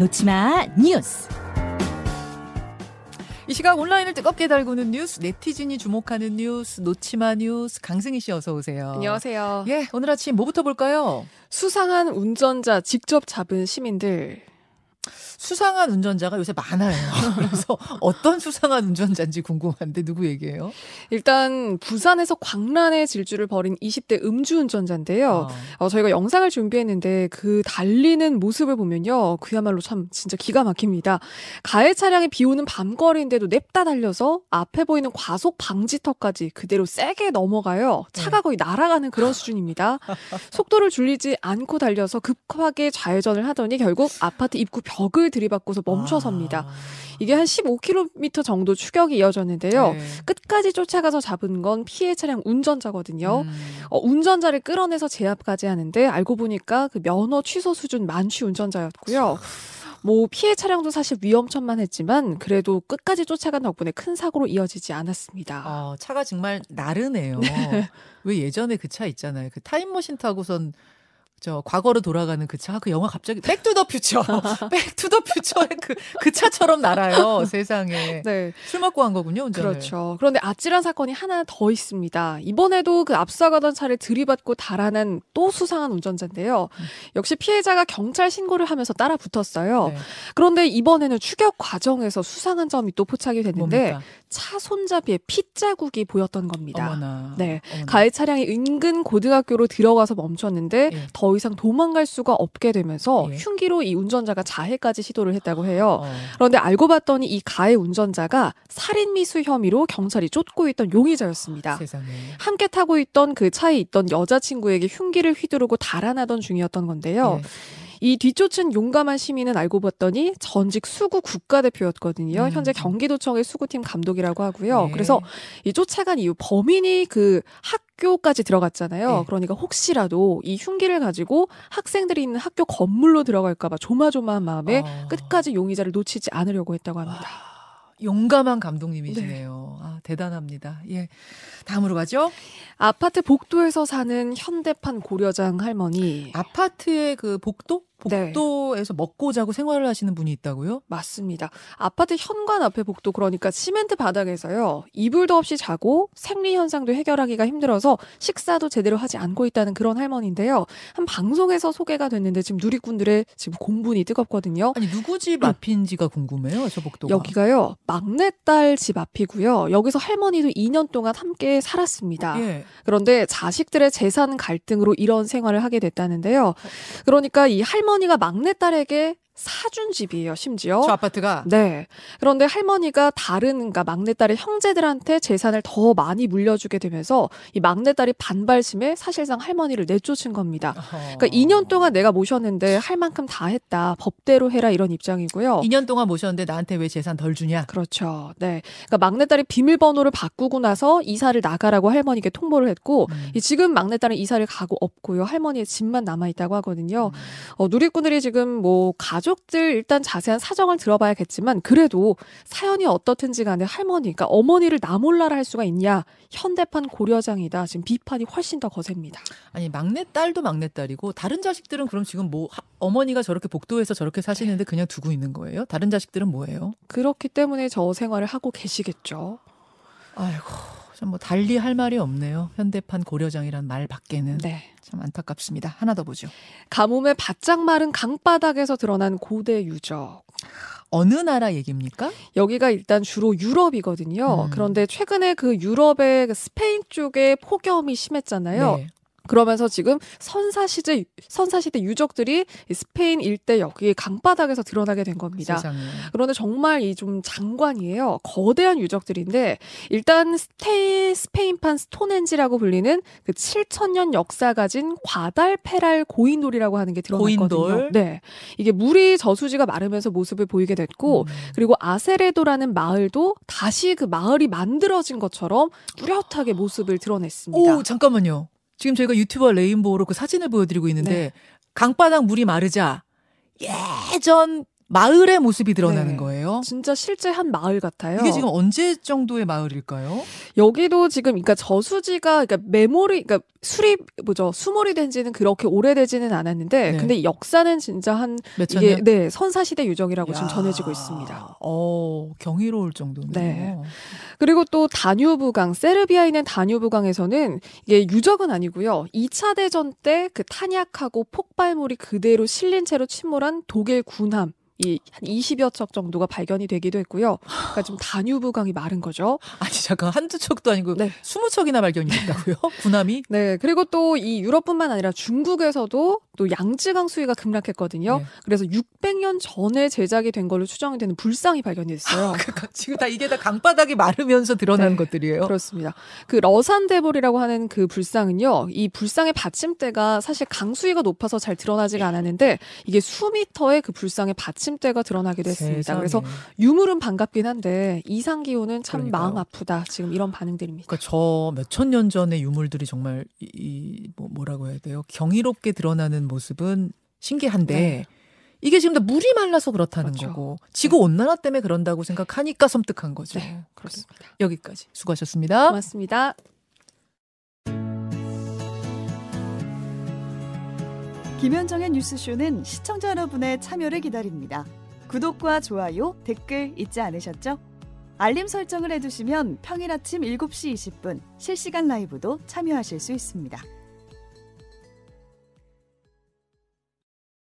놓치마 뉴스. 이 시각 온라인을 뜨겁게 달구는 뉴스, 네티즌이 주목하는 뉴스, 놓치마 뉴스, 강승희 씨 어서 오세요. 안녕하세요. 예, 오늘 아침 뭐부터 볼까요? 수상한 운전자 직접 잡은 시민들 수상한 운전자가 요새 많아요. 그래서 어떤 수상한 운전자인지 궁금한데 누구 얘기예요? 일단 부산에서 광란의 질주를 벌인 20대 음주운전자인데요. 어, 저희가 영상을 준비했는데 그 달리는 모습을 보면요. 그야말로 참 진짜 기가 막힙니다. 가해 차량이 비 오는 밤거리인데도 냅다 달려서 앞에 보이는 과속 방지턱까지 그대로 세게 넘어가요. 차가 거의 날아가는 그런 수준입니다. 속도를 줄이지 않고 달려서 급하게 좌회전을 하더니 결국 아파트 입구 벽을 들이받고서 멈춰섭니다. 아. 이게 한 15km 정도 추격이 이어졌는데요. 네. 끝까지 쫓아가서 잡은 건 피해 차량 운전자거든요. 음. 어, 운전자를 끌어내서 제압까지 하는데 알고 보니까 그 면허 취소 수준 만취 운전자였고요. 뭐 피해 차량도 사실 위험천만했지만 그래도 끝까지 쫓아간 덕분에 큰 사고로 이어지지 않았습니다. 어, 차가 정말 나르네요. 왜 예전에 그 차 있잖아요. 그 타임머신 타고선 저 과거로 돌아가는 그 차, 그 영화 갑자기 백투더 퓨처, 백투더 퓨처의 그, 그 차처럼 날아요, 세상에. 네, 술 먹고 한 거군요, 운전을. 그렇죠. 그런데 아찔한 사건이 하나 더 있습니다. 이번에도 그 앞서가던 차를 들이받고 달아난 또 수상한 운전자인데요. 음. 역시 피해자가 경찰 신고를 하면서 따라 붙었어요. 네. 그런데 이번에는 추격 과정에서 수상한 점이 또 포착이 됐는데 뭡니까? 차 손잡이에 핏자국이 보였던 겁니다. 어머나. 네. 어머나. 가해 차량이 은근 고등학교로 들어가서 멈췄는데 예. 더 이상 도망갈 수가 없게 되면서 예. 흉기로 이 운전자가 자해까지 시도를 했다고 해요. 어. 그런데 알고 봤더니 이 가해 운전자가 살인 미수 혐의로 경찰이 쫓고 있던 용의자였습니다. 세상에. 함께 타고 있던 그 차에 있던 여자친구에게 흉기를 휘두르고 달아나던 중이었던 건데요. 예. 이 뒤쫓은 용감한 시민은 알고 봤더니 전직 수구 국가대표였거든요. 음. 현재 경기도청의 수구팀 감독이라고 하고요. 네. 그래서 이 쫓아간 이후 범인이 그 학교까지 들어갔잖아요. 네. 그러니까 혹시라도 이 흉기를 가지고 학생들이 있는 학교 건물로 들어갈까봐 조마조마한 마음에 어. 끝까지 용의자를 놓치지 않으려고 했다고 합니다. 아, 용감한 감독님이시네요. 아, 대단합니다. 예. 다음으로 가죠. 아파트 복도에서 사는 현대판 고려장 할머니. 아파트의 그 복도? 네. 복도에서 먹고 자고 생활을 하시는 분이 있다고요? 맞습니다. 아파트 현관 앞에 복도 그러니까 시멘트 바닥에서요. 이불도 없이 자고 생리 현상도 해결하기가 힘들어서 식사도 제대로 하지 않고 있다는 그런 할머니인데요. 한 방송에서 소개가 됐는데 지금 누리꾼들의 지금 공분이 뜨겁거든요. 아니 누구 집 앞인지가 궁금해요. 저 복도가. 여기가요. 막내딸 집 앞이고요. 여기서 할머니도 2년 동안 함께 살았습니다. 예. 그런데 자식들의 재산 갈등으로 이런 생활을 하게 됐다는데요. 그러니까 이 할머니 가 막내딸에게 사준 집이에요, 심지어. 저 아파트가 네. 그런데 할머니가 다른, 그러니까 막내딸의 형제들한테 재산을 더 많이 물려주게 되면서 이 막내딸이 반발심에 사실상 할머니를 내쫓은 겁니다. 그러니까 2년 동안 내가 모셨는데 할 만큼 다 했다. 법대로 해라 이런 입장이고요. 2년 동안 모셨는데 나한테 왜 재산 덜 주냐? 그렇죠. 네. 그러니까 막내딸이 비밀번호를 바꾸고 나서 이사를 나가라고 할머니께 통보를 했고, 음. 이 지금 막내딸은 이사를 가고 없고요. 할머니의 집만 남아 있다고 하거든요. 음. 어, 누리꾼들이 지금 뭐 가족 들 일단 자세한 사정을 들어봐야겠지만 그래도 사연이 어떻든지 간에 할머니, 그러니까 어머니를 나 몰라라 할 수가 있냐? 현대판 고려장이다. 지금 비판이 훨씬 더 거셉니다. 아니 막내 딸도 막내 딸이고 다른 자식들은 그럼 지금 뭐 하- 어머니가 저렇게 복도에서 저렇게 사시는데 그냥 두고 있는 거예요? 다른 자식들은 뭐예요? 그렇기 때문에 저 생활을 하고 계시겠죠. 아이고 좀뭐 달리 할 말이 없네요. 현대판 고려장이란 말 밖에는 네. 참 안타깝습니다. 하나 더 보죠. 가뭄에 바짝 마른 강바닥에서 드러난 고대 유적. 어느 나라 얘기입니까? 여기가 일단 주로 유럽이거든요. 음. 그런데 최근에 그 유럽의 그 스페인 쪽에 폭염이 심했잖아요. 네. 그러면서 지금 선사시대 선사시대 유적들이 이 스페인 일대 여기 강바닥에서 드러나게 된 겁니다. 세상에. 그런데 정말 이 좀 장관이에요. 거대한 유적들인데 일단 스테 스페인판 스톤헨지라고 불리는 그 7천년 역사 가진 과달페랄 고인돌이라고 하는 게 들어갔거든요. 고인돌? 네. 이게 물이 저수지가 마르면서 모습을 보이게 됐고 음. 그리고 아세레도라는 마을도 다시 그 마을이 만들어진 것처럼 뚜렷하게 모습을 드러냈습니다. 오 잠깐만요. 지금 저희가 유튜버 레인보우로 그 사진을 보여드리고 있는데 네. 강바닥 물이 마르자 예전 마을의 모습이 드러나는 네. 거예요. 진짜 실제 한 마을 같아요. 이게 지금 언제 정도의 마을일까요? 여기도 지금 그러니까 저수지가 그러니까 메모리 그러니까 수립 뭐죠 수몰이 된 지는 그렇게 오래되지는 않았는데 네. 근데 역사는 진짜 한 이게 년? 네 선사 시대 유적이라고 지금 야. 전해지고 있습니다. 어, 경이로울 정도네요. 네. 그리고 또 다뉴브강 세르비아에 있는 다뉴브강에서는 이게 유적은 아니고요. 2차 대전 때 그 탄약하고 폭발물이 그대로 실린 채로 침몰한 독일 군함 이한 20여 척 정도가 발견이 되기도 했고요. 그러니까 지금 다뉴브강이 마른 거죠. 아니 잠깐 한두 척도 아니고 네. 스무 척이나 발견이 됐다고요? 군함이? 네, 그리고 또 이 유럽뿐만 아니라 중국에서도 또 양쯔강 수위가 급락했거든요. 네. 그래서 600년 전에 제작이 된 걸로 추정이 되는 불상이 발견이 됐어요. 그러니까 지금 다 이게 다 강바닥이 마르면서 드러난 네, 것들이에요. 그렇습니다. 그 러산대불이라고 하는 그 불상은요, 이 불상의 받침대가 사실 강 수위가 높아서 잘 드러나지가 않았는데 이게 수미터의 그 불상의 받침대가 드러나기도 했습니다. 세상에. 그래서 유물은 반갑긴 한데 이상 기후는 참 그러니까요. 마음 아프다. 지금 이런 반응들입니다. 그러니까 저 몇천 년 전의 유물들이 정말 이, 이 뭐, 뭐라고 해야 돼요? 경이롭게 드러나는 모습은 신기한데 네. 이게 지금 다 물이 말라서 그렇다는 그렇죠. 거고 지구 온난화 때문에 그런다고 생각하니까 섬뜩한 거죠. 네, 그렇습니다. 여기까지 수고하셨습니다. 고맙습니다. 김현정의 뉴스쇼는 시청자 여러분의 참여를 기다립니다. 구독과 좋아요, 댓글 잊지 않으셨죠? 알림 설정을 해두시면 평일 아침 7시 20분 실시간 라이브도 참여하실 수 있습니다.